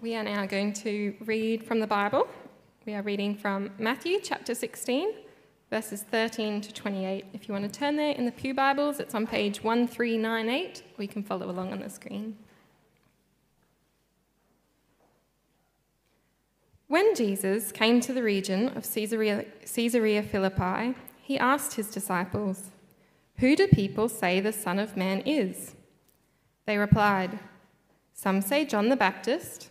We are now going to read from the Bible. We are reading from Matthew chapter 16, verses 13 to 28. If you want to turn there in the Pew Bibles, it's on page 1398, or you can follow along on the screen. When Jesus came to the region of Caesarea, Caesarea Philippi, he asked his disciples, Who do people say the Son of Man is? They replied, Some say John the Baptist,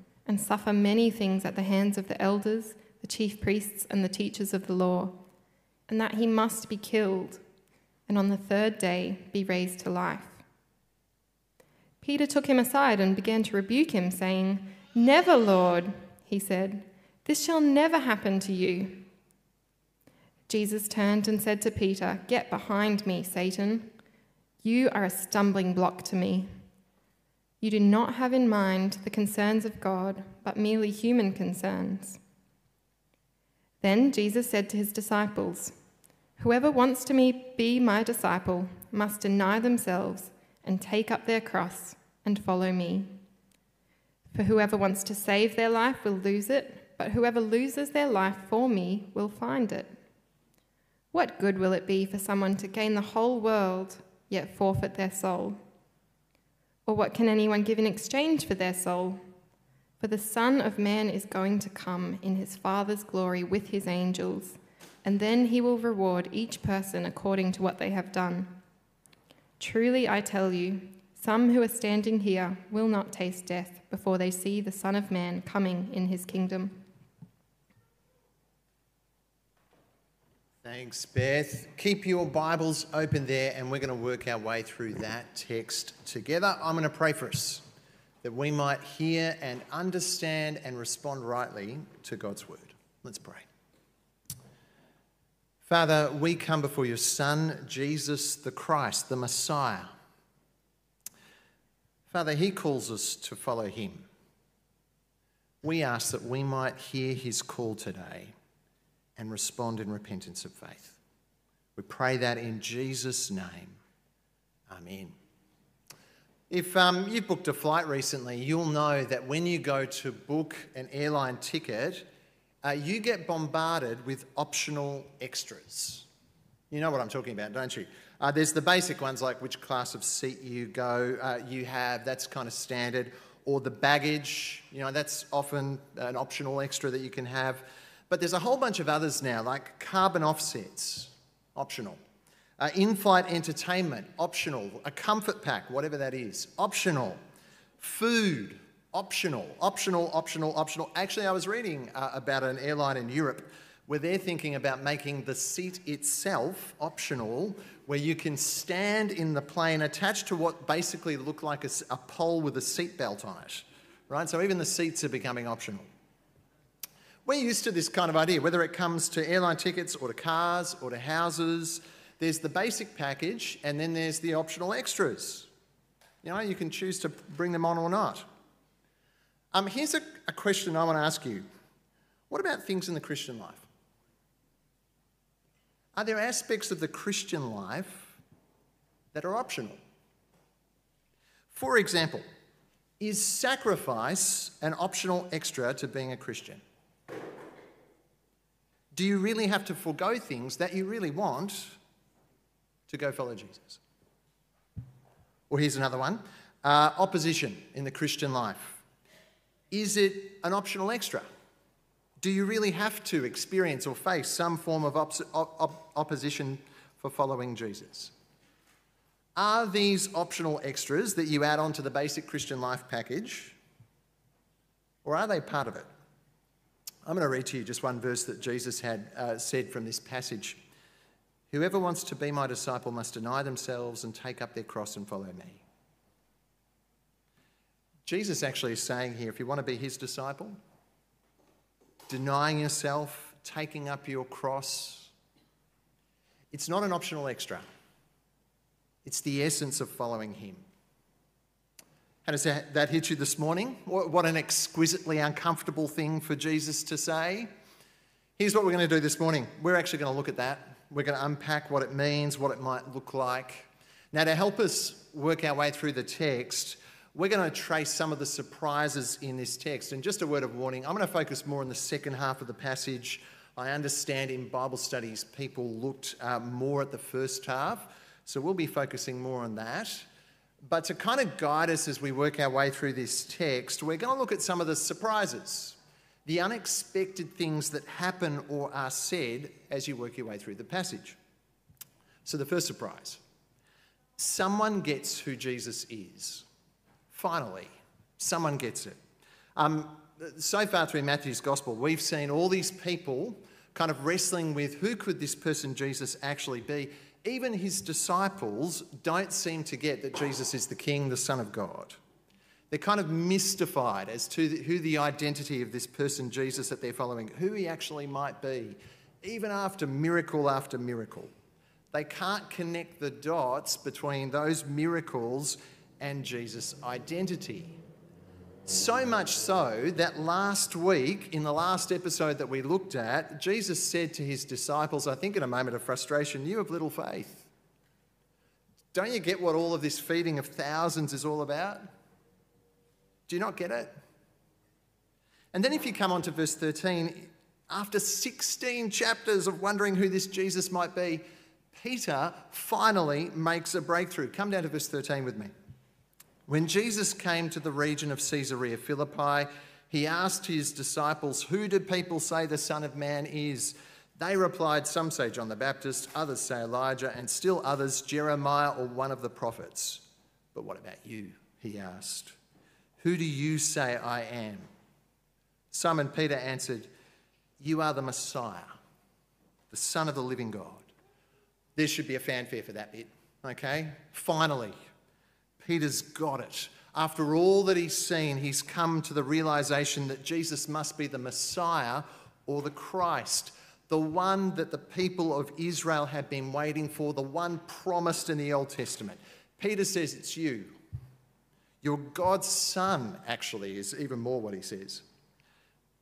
and suffer many things at the hands of the elders, the chief priests, and the teachers of the law, and that he must be killed, and on the third day be raised to life. Peter took him aside and began to rebuke him, saying, Never, Lord, he said. This shall never happen to you. Jesus turned and said to Peter, Get behind me, Satan. You are a stumbling block to me. You do not have in mind the concerns of God, but merely human concerns. Then Jesus said to his disciples, Whoever wants to be my disciple must deny themselves and take up their cross and follow me. For whoever wants to save their life will lose it, but whoever loses their life for me will find it. What good will it be for someone to gain the whole world yet forfeit their soul? Or what can anyone give in exchange for their soul? For the Son of Man is going to come in his Father's glory with his angels, and then he will reward each person according to what they have done. Truly, I tell you, some who are standing here will not taste death before they see the Son of Man coming in his kingdom. Thanks, Beth. Keep your Bibles open there, and we're going to work our way through that text together. I'm going to pray for us that we might hear and understand and respond rightly to God's word. Let's pray. Father, we come before your Son, Jesus the Christ, the Messiah Father, He calls us to follow Him. We ask that we might hear His call today and respond in repentance of faith. We pray that in Jesus' name. Amen. If um, you've booked a flight recently, you'll know that when you go to book an airline ticket, uh, you get bombarded with optional extras. You know what I'm talking about, don't you? Uh, there's the basic ones like which class of seat you go, uh, you have, that's kind of standard, or the baggage, you know, that's often an optional extra that you can have. But there's a whole bunch of others now, like carbon offsets, optional. Uh, in flight entertainment, optional. A comfort pack, whatever that is, optional. Food, optional. Optional, optional, optional. Actually, I was reading uh, about an airline in Europe where they're thinking about making the seat itself optional where you can stand in the plane attached to what basically look like a, a pole with a seatbelt on it, right? So even the seats are becoming optional. We're used to this kind of idea, whether it comes to airline tickets or to cars or to houses. There's the basic package and then there's the optional extras. You know, you can choose to bring them on or not. Um, here's a, a question I want to ask you What about things in the Christian life? Are there aspects of the Christian life that are optional? For example, is sacrifice an optional extra to being a Christian? Do you really have to forego things that you really want to go follow Jesus? Or here's another one uh, opposition in the Christian life. Is it an optional extra? Do you really have to experience or face some form of op- op- opposition for following Jesus? Are these optional extras that you add on to the basic Christian life package, or are they part of it? I'm going to read to you just one verse that Jesus had uh, said from this passage. Whoever wants to be my disciple must deny themselves and take up their cross and follow me. Jesus actually is saying here if you want to be his disciple, denying yourself, taking up your cross, it's not an optional extra. It's the essence of following him. How does that, hit you this morning? What, what an exquisitely uncomfortable thing for Jesus to say. Here's what we're going to do this morning. We're actually going to look at that. We're going to unpack what it means, what it might look like. Now, to help us work our way through the text, we're going to trace some of the surprises in this text. And just a word of warning, I'm going to focus more on the second half of the passage. I understand in Bible studies people looked uh, more at the first half, so we'll be focusing more on that. But to kind of guide us as we work our way through this text, we're going to look at some of the surprises, the unexpected things that happen or are said as you work your way through the passage. So, the first surprise someone gets who Jesus is. Finally, someone gets it. Um, so far through Matthew's gospel, we've seen all these people kind of wrestling with who could this person Jesus actually be. Even his disciples don't seem to get that Jesus is the King, the Son of God. They're kind of mystified as to who the identity of this person Jesus that they're following, who he actually might be, even after miracle after miracle. They can't connect the dots between those miracles and Jesus' identity. So much so that last week, in the last episode that we looked at, Jesus said to his disciples, I think in a moment of frustration, You have little faith. Don't you get what all of this feeding of thousands is all about? Do you not get it? And then if you come on to verse 13, after 16 chapters of wondering who this Jesus might be, Peter finally makes a breakthrough. Come down to verse 13 with me. When Jesus came to the region of Caesarea Philippi, he asked his disciples, Who do people say the Son of Man is? They replied, Some say John the Baptist, others say Elijah, and still others Jeremiah or one of the prophets. But what about you? He asked. Who do you say I am? Simon Peter answered, You are the Messiah, the Son of the living God. There should be a fanfare for that bit, okay? Finally, Peter's got it. After all that he's seen, he's come to the realization that Jesus must be the Messiah or the Christ, the one that the people of Israel have been waiting for, the one promised in the Old Testament. Peter says, It's you. You're God's son, actually, is even more what he says.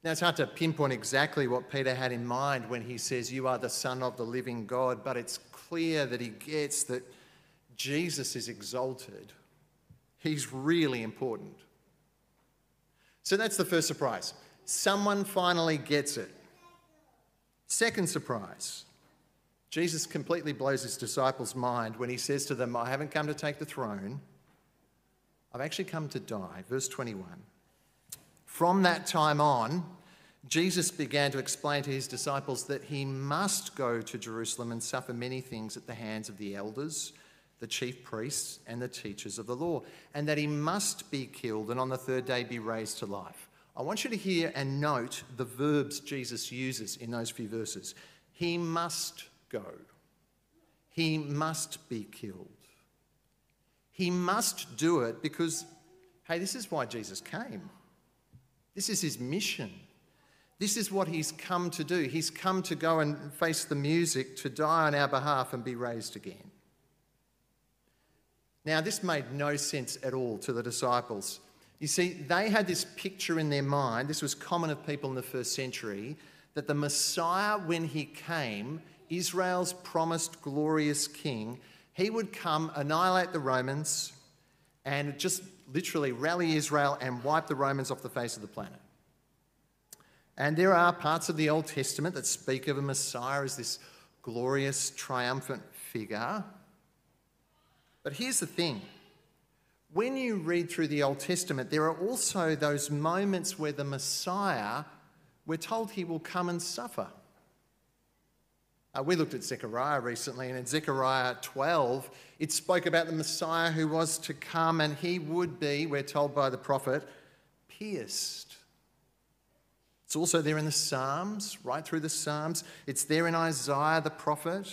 Now, it's hard to pinpoint exactly what Peter had in mind when he says, You are the Son of the living God, but it's clear that he gets that Jesus is exalted He's really important. So that's the first surprise. Someone finally gets it. Second surprise Jesus completely blows his disciples' mind when he says to them, I haven't come to take the throne, I've actually come to die. Verse 21. From that time on, Jesus began to explain to his disciples that he must go to Jerusalem and suffer many things at the hands of the elders the chief priests and the teachers of the law, and that he must be killed and on the third day be raised to life. I want you to hear and note the verbs Jesus uses in those few verses. He must go, he must be killed. He must do it because, hey, this is why Jesus came. This is his mission. This is what he's come to do. He's come to go and face the music, to die on our behalf and be raised again. Now, this made no sense at all to the disciples. You see, they had this picture in their mind, this was common of people in the first century, that the Messiah, when he came, Israel's promised glorious king, he would come, annihilate the Romans, and just literally rally Israel and wipe the Romans off the face of the planet. And there are parts of the Old Testament that speak of a Messiah as this glorious, triumphant figure. But here's the thing when you read through the Old Testament, there are also those moments where the Messiah, we're told he will come and suffer. Uh, we looked at Zechariah recently, and in Zechariah 12, it spoke about the Messiah who was to come, and he would be, we're told by the prophet, pierced. It's also there in the Psalms, right through the Psalms. It's there in Isaiah the prophet.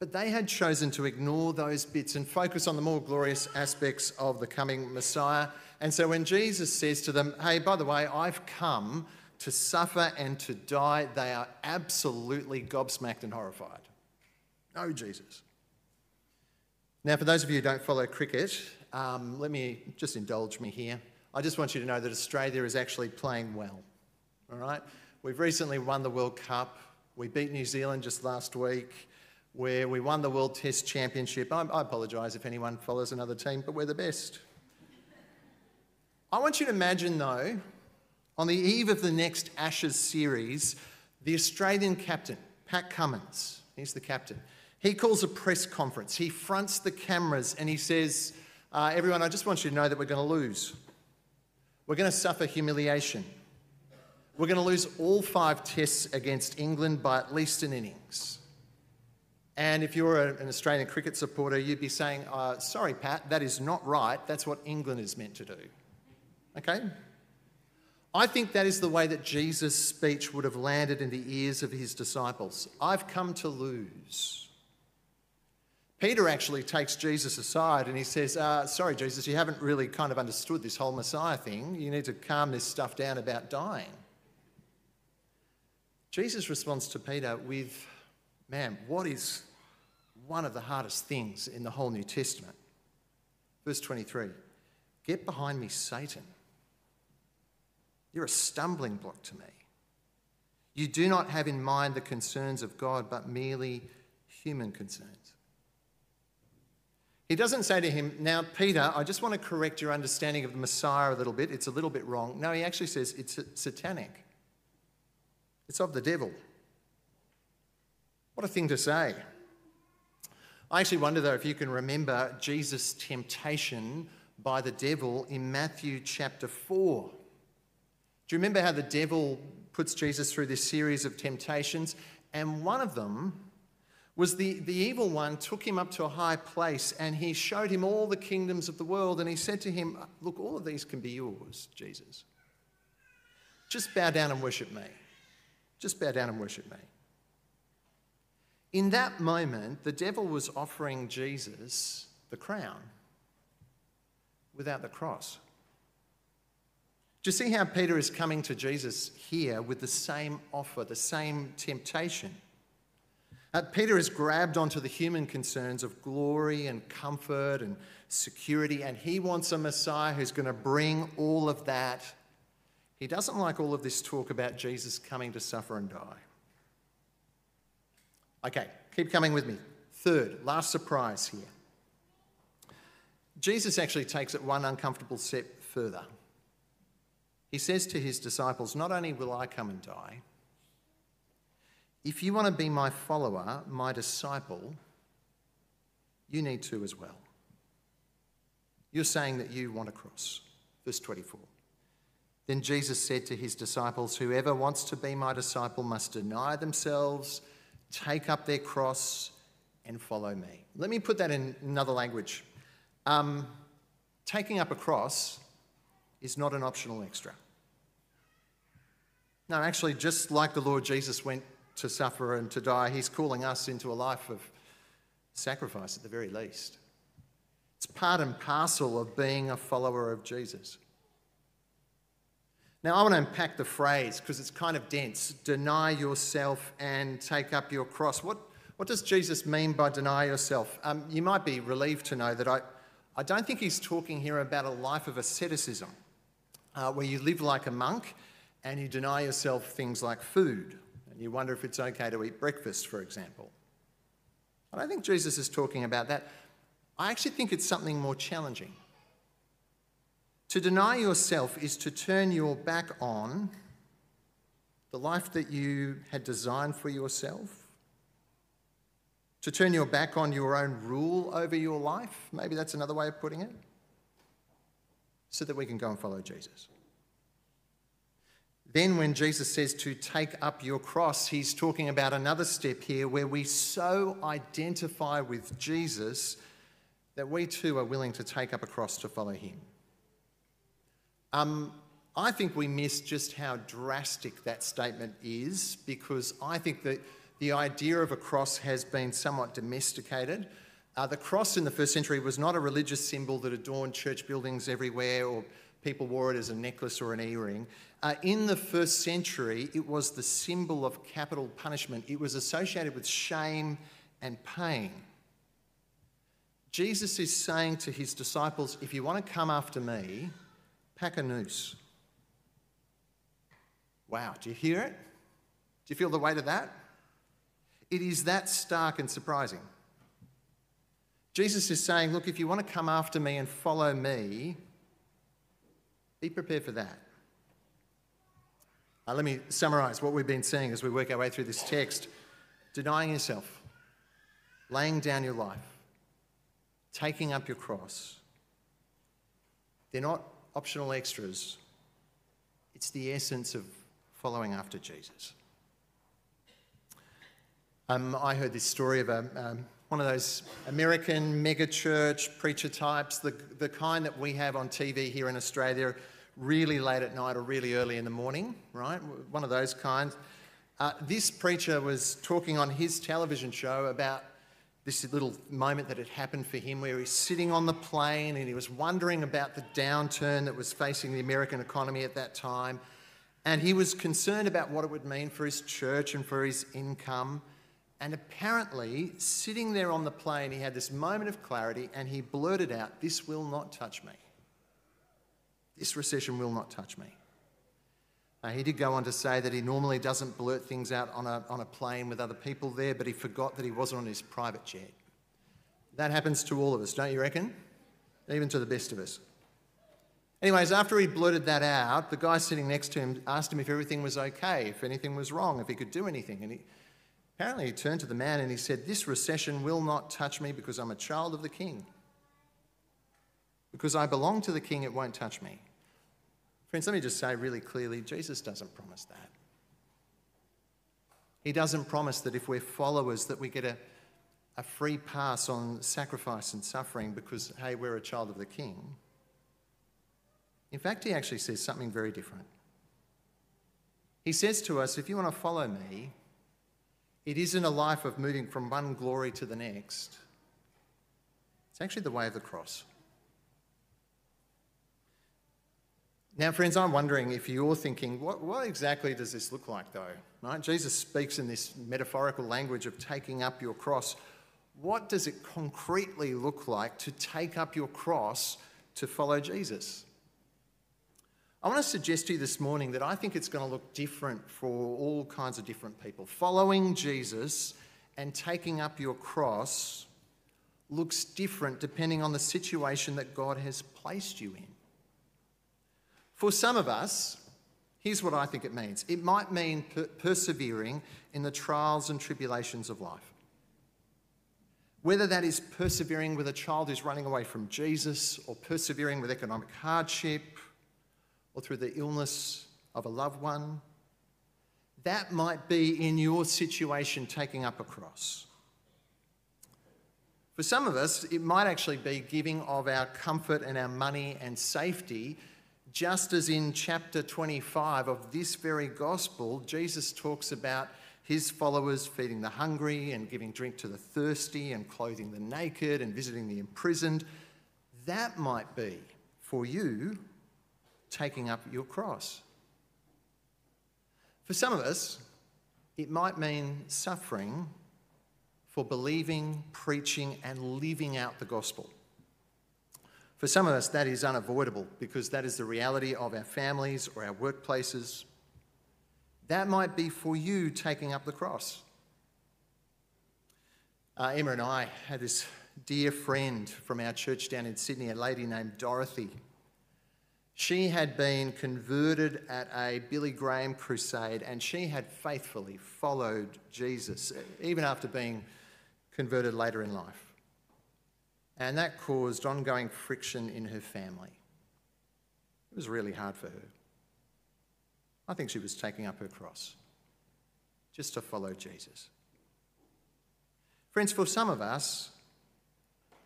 But they had chosen to ignore those bits and focus on the more glorious aspects of the coming Messiah. And so when Jesus says to them, Hey, by the way, I've come to suffer and to die, they are absolutely gobsmacked and horrified. No, Jesus. Now, for those of you who don't follow cricket, um, let me just indulge me here. I just want you to know that Australia is actually playing well. All right? We've recently won the World Cup. We beat New Zealand just last week, where we won the World Test Championship. I, I apologise if anyone follows another team, but we're the best. I want you to imagine, though, on the eve of the next Ashes series, the Australian captain, Pat Cummins, he's the captain, he calls a press conference. He fronts the cameras and he says, uh, Everyone, I just want you to know that we're going to lose. We're going to suffer humiliation. We're going to lose all five tests against England by at least an innings. And if you're an Australian cricket supporter, you'd be saying, uh, Sorry, Pat, that is not right. That's what England is meant to do. Okay? I think that is the way that Jesus' speech would have landed in the ears of his disciples. I've come to lose. Peter actually takes Jesus aside and he says, uh, Sorry, Jesus, you haven't really kind of understood this whole Messiah thing. You need to calm this stuff down about dying. Jesus responds to Peter with, Man, what is one of the hardest things in the whole New Testament? Verse 23 Get behind me, Satan. You're a stumbling block to me. You do not have in mind the concerns of God, but merely human concerns. He doesn't say to him, Now, Peter, I just want to correct your understanding of the Messiah a little bit. It's a little bit wrong. No, he actually says it's satanic, it's of the devil. What a thing to say. I actually wonder, though, if you can remember Jesus' temptation by the devil in Matthew chapter 4. Do you remember how the devil puts Jesus through this series of temptations? And one of them was the, the evil one took him up to a high place and he showed him all the kingdoms of the world. And he said to him, Look, all of these can be yours, Jesus. Just bow down and worship me. Just bow down and worship me. In that moment, the devil was offering Jesus the crown without the cross. Do you see how Peter is coming to Jesus here with the same offer, the same temptation? Uh, Peter is grabbed onto the human concerns of glory and comfort and security, and he wants a Messiah who's going to bring all of that. He doesn't like all of this talk about Jesus coming to suffer and die. Okay, keep coming with me. Third, last surprise here. Jesus actually takes it one uncomfortable step further. He says to his disciples, Not only will I come and die, if you want to be my follower, my disciple, you need to as well. You're saying that you want a cross. Verse 24. Then Jesus said to his disciples, Whoever wants to be my disciple must deny themselves, take up their cross, and follow me. Let me put that in another language. Um, taking up a cross is not an optional extra. No, actually, just like the Lord Jesus went to suffer and to die, he's calling us into a life of sacrifice at the very least. It's part and parcel of being a follower of Jesus. Now, I want to unpack the phrase because it's kind of dense deny yourself and take up your cross. What, what does Jesus mean by deny yourself? Um, you might be relieved to know that I, I don't think he's talking here about a life of asceticism uh, where you live like a monk and you deny yourself things like food, and you wonder if it's okay to eat breakfast, for example. I don't think Jesus is talking about that. I actually think it's something more challenging. To deny yourself is to turn your back on the life that you had designed for yourself, To turn your back on your own rule over your life? Maybe that's another way of putting it. So that we can go and follow Jesus. Then, when Jesus says to take up your cross, he's talking about another step here where we so identify with Jesus that we too are willing to take up a cross to follow him. Um, I think we miss just how drastic that statement is because I think that the idea of a cross has been somewhat domesticated. Uh, the cross in the first century was not a religious symbol that adorned church buildings everywhere or people wore it as a necklace or an earring. Uh, in the first century, it was the symbol of capital punishment. It was associated with shame and pain. Jesus is saying to his disciples, if you want to come after me, pack a noose. Wow, do you hear it? Do you feel the weight of that? It is that stark and surprising. Jesus is saying, look, if you want to come after me and follow me, be prepared for that. Uh, let me summarize what we've been seeing as we work our way through this text. Denying yourself, laying down your life, taking up your cross. They're not optional extras, it's the essence of following after Jesus. Um, I heard this story of a, um, one of those American megachurch preacher types, the, the kind that we have on TV here in Australia really late at night or really early in the morning, right? One of those kinds. Uh, this preacher was talking on his television show about this little moment that had happened for him where he's sitting on the plane and he was wondering about the downturn that was facing the American economy at that time. And he was concerned about what it would mean for his church and for his income. And apparently, sitting there on the plane, he had this moment of clarity and he blurted out, This will not touch me. This recession will not touch me. Uh, he did go on to say that he normally doesn't blurt things out on a, on a plane with other people there, but he forgot that he wasn't on his private jet. That happens to all of us, don't you reckon? Even to the best of us. Anyways, after he blurted that out, the guy sitting next to him asked him if everything was okay, if anything was wrong, if he could do anything. And he, apparently he turned to the man and he said, This recession will not touch me because I'm a child of the king. Because I belong to the king, it won't touch me. Friends, let me just say really clearly Jesus doesn't promise that. He doesn't promise that if we're followers that we get a, a free pass on sacrifice and suffering because, hey, we're a child of the king. In fact, he actually says something very different. He says to us, if you want to follow me, it isn't a life of moving from one glory to the next. It's actually the way of the cross. Now, friends, I'm wondering if you're thinking, what, what, exactly does this look like, though? Right? Jesus speaks in this metaphorical language of taking up your cross. What does it concretely look like to take up your cross to follow Jesus? I want to suggest to you this morning that I think it's going to look different for all kinds of different people. Following Jesus and taking up your cross looks different depending on the situation that God has placed you in. For some of us, here's what I think it means it might mean per- persevering in the trials and tribulations of life. Whether that is persevering with a child who's running away from Jesus, or persevering with economic hardship, or through the illness of a loved one, that might be in your situation taking up a cross. For some of us, it might actually be giving of our comfort and our money and safety just as in chapter 25 of this very gospel, Jesus talks about his followers feeding the hungry and giving drink to the thirsty and clothing the naked and visiting the imprisoned. That might be for you taking up your cross. For some of us, it might mean suffering for believing, preaching, and living out the gospel. For some of us, that is unavoidable because that is the reality of our families or our workplaces. That might be for you taking up the cross. Uh, Emma and I had this dear friend from our church down in Sydney, a lady named Dorothy. She had been converted at a Billy Graham crusade and she had faithfully followed Jesus, even after being converted later in life. And that caused ongoing friction in her family. It was really hard for her. I think she was taking up her cross just to follow Jesus. Friends, for some of us,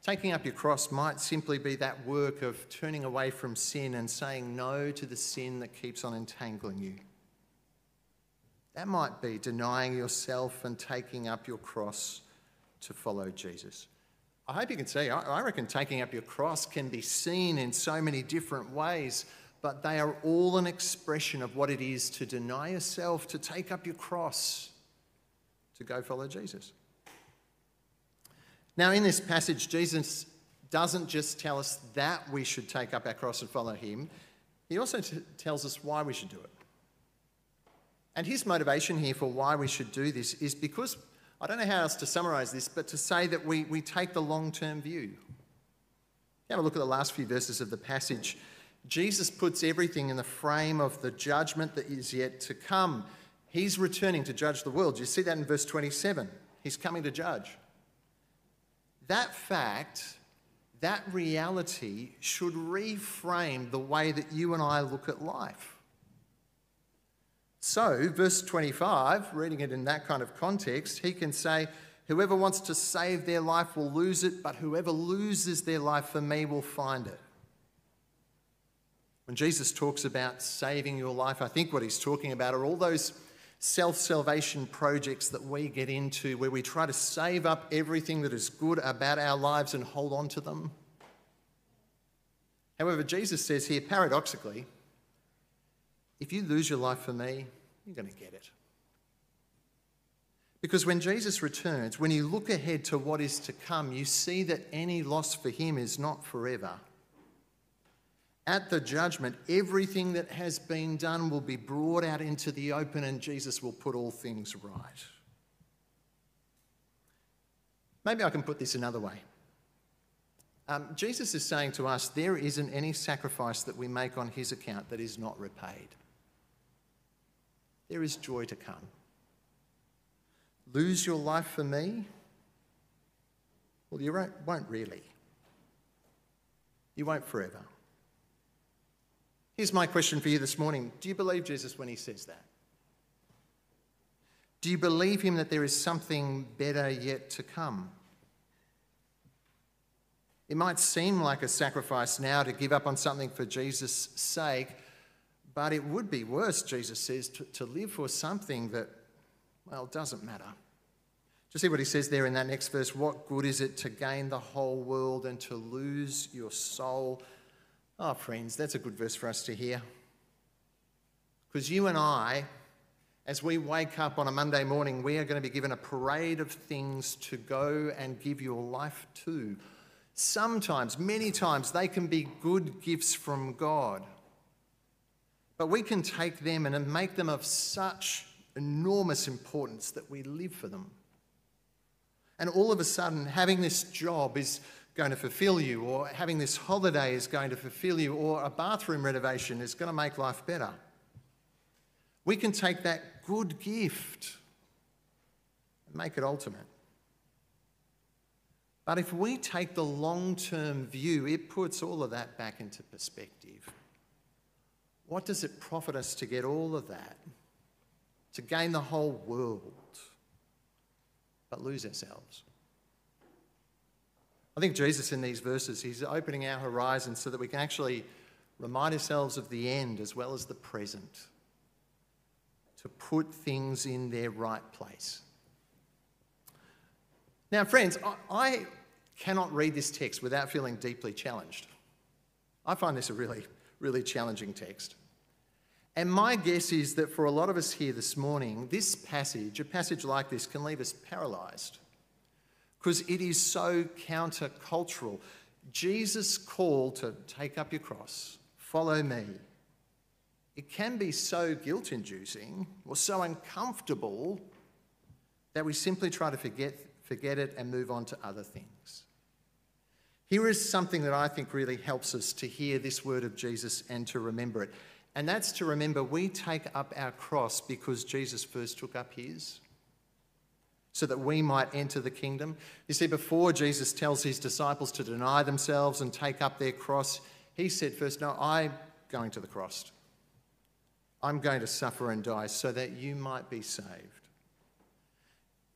taking up your cross might simply be that work of turning away from sin and saying no to the sin that keeps on entangling you. That might be denying yourself and taking up your cross to follow Jesus. I hope you can see, I reckon taking up your cross can be seen in so many different ways, but they are all an expression of what it is to deny yourself, to take up your cross, to go follow Jesus. Now, in this passage, Jesus doesn't just tell us that we should take up our cross and follow him, he also t- tells us why we should do it. And his motivation here for why we should do this is because, I don't know how else to summarize this, but to say that we, we take the long term view. Have a look at the last few verses of the passage. Jesus puts everything in the frame of the judgment that is yet to come. He's returning to judge the world. You see that in verse 27. He's coming to judge. That fact, that reality should reframe the way that you and I look at life. So, verse 25, reading it in that kind of context, he can say, Whoever wants to save their life will lose it, but whoever loses their life for me will find it. When Jesus talks about saving your life, I think what he's talking about are all those self salvation projects that we get into where we try to save up everything that is good about our lives and hold on to them. However, Jesus says here, paradoxically, if you lose your life for me, you're going to get it. Because when Jesus returns, when you look ahead to what is to come, you see that any loss for him is not forever. At the judgment, everything that has been done will be brought out into the open and Jesus will put all things right. Maybe I can put this another way. Um, Jesus is saying to us, there isn't any sacrifice that we make on his account that is not repaid there is joy to come. Lose your life for me? Well, you won't really. You won't forever. Here's my question for you this morning Do you believe Jesus when he says that? Do you believe him that there is something better yet to come? It might seem like a sacrifice now to give up on something for Jesus' sake, but it would be worse, Jesus says, to, to live for something that, well, doesn't matter. You see what he says there in that next verse? What good is it to gain the whole world and to lose your soul? Oh, friends, that's a good verse for us to hear. Because you and I, as we wake up on a Monday morning, we are going to be given a parade of things to go and give your life to. Sometimes, many times, they can be good gifts from God. But we can take them and make them of such enormous importance that we live for them. And all of a sudden, having this job is going to fulfill you, or having this holiday is going to fulfill you, or a bathroom renovation is going to make life better. We can take that good gift and make it ultimate. But if we take the long term view, it puts all of that back into perspective. What does it profit us to get all of that? To gain the whole world, but lose ourselves? I think Jesus, in these verses, he's opening our horizons so that we can actually remind ourselves of the end as well as the present, to put things in their right place. Now, friends, I cannot read this text without feeling deeply challenged. I find this a really really challenging text. And my guess is that for a lot of us here this morning, this passage, a passage like this, can leave us paralyzed because it is so countercultural. Jesus' call to take up your cross, follow me, it can be so guilt inducing or so uncomfortable that we simply try to forget, forget it and move on to other things. Here is something that I think really helps us to hear this word of Jesus and to remember it. And that's to remember we take up our cross because Jesus first took up his. so that we might enter the kingdom. You see, before Jesus tells his disciples to deny themselves and take up their cross, he said first, No, I'm going to the cross. I'm going to suffer and die so that you might be saved.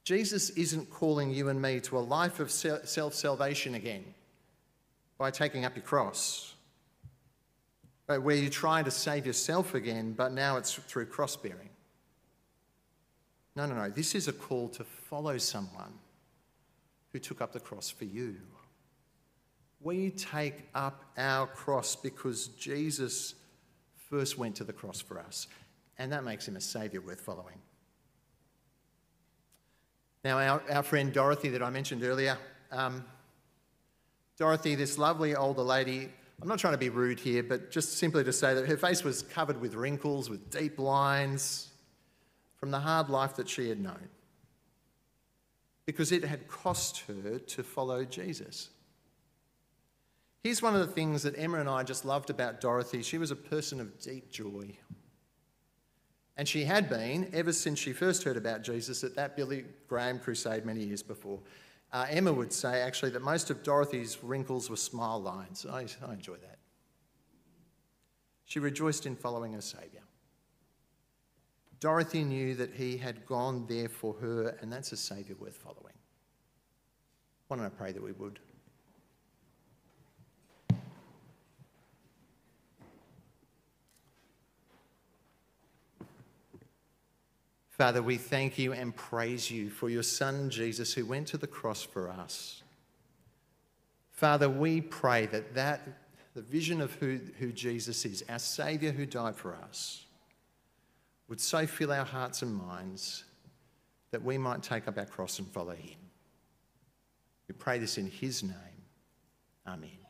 Jesus isn't calling you and me to a life of self salvation again by taking up your cross, where you're trying to save yourself again, but now it's through cross bearing. No, no, no. This is a call to follow someone who took up the cross for you. We take up our cross because Jesus first went to the cross for us, and that makes him a saviour worth following. Now, our, our friend Dorothy, that I mentioned earlier, um, Dorothy, this lovely older lady, I'm not trying to be rude here, but just simply to say that her face was covered with wrinkles, with deep lines, from the hard life that she had known because it had cost her to follow Jesus. Here's one of the things that Emma and I just loved about Dorothy. She was a person of deep joy. And she had been ever since she first heard about Jesus at that Billy Graham crusade many years before. Uh, Emma would say actually that most of Dorothy's wrinkles were smile lines. I, I enjoy that. She rejoiced in following her Saviour. Dorothy knew that he had gone there for her, and that's a Saviour worth following. Why don't I pray that we would? Father, we thank you and praise you for your Son Jesus who went to the cross for us. Father, we pray that, that the vision of who, who Jesus is, our Saviour who died for us, would so fill our hearts and minds that we might take up our cross and follow him. We pray this in his name. Amen.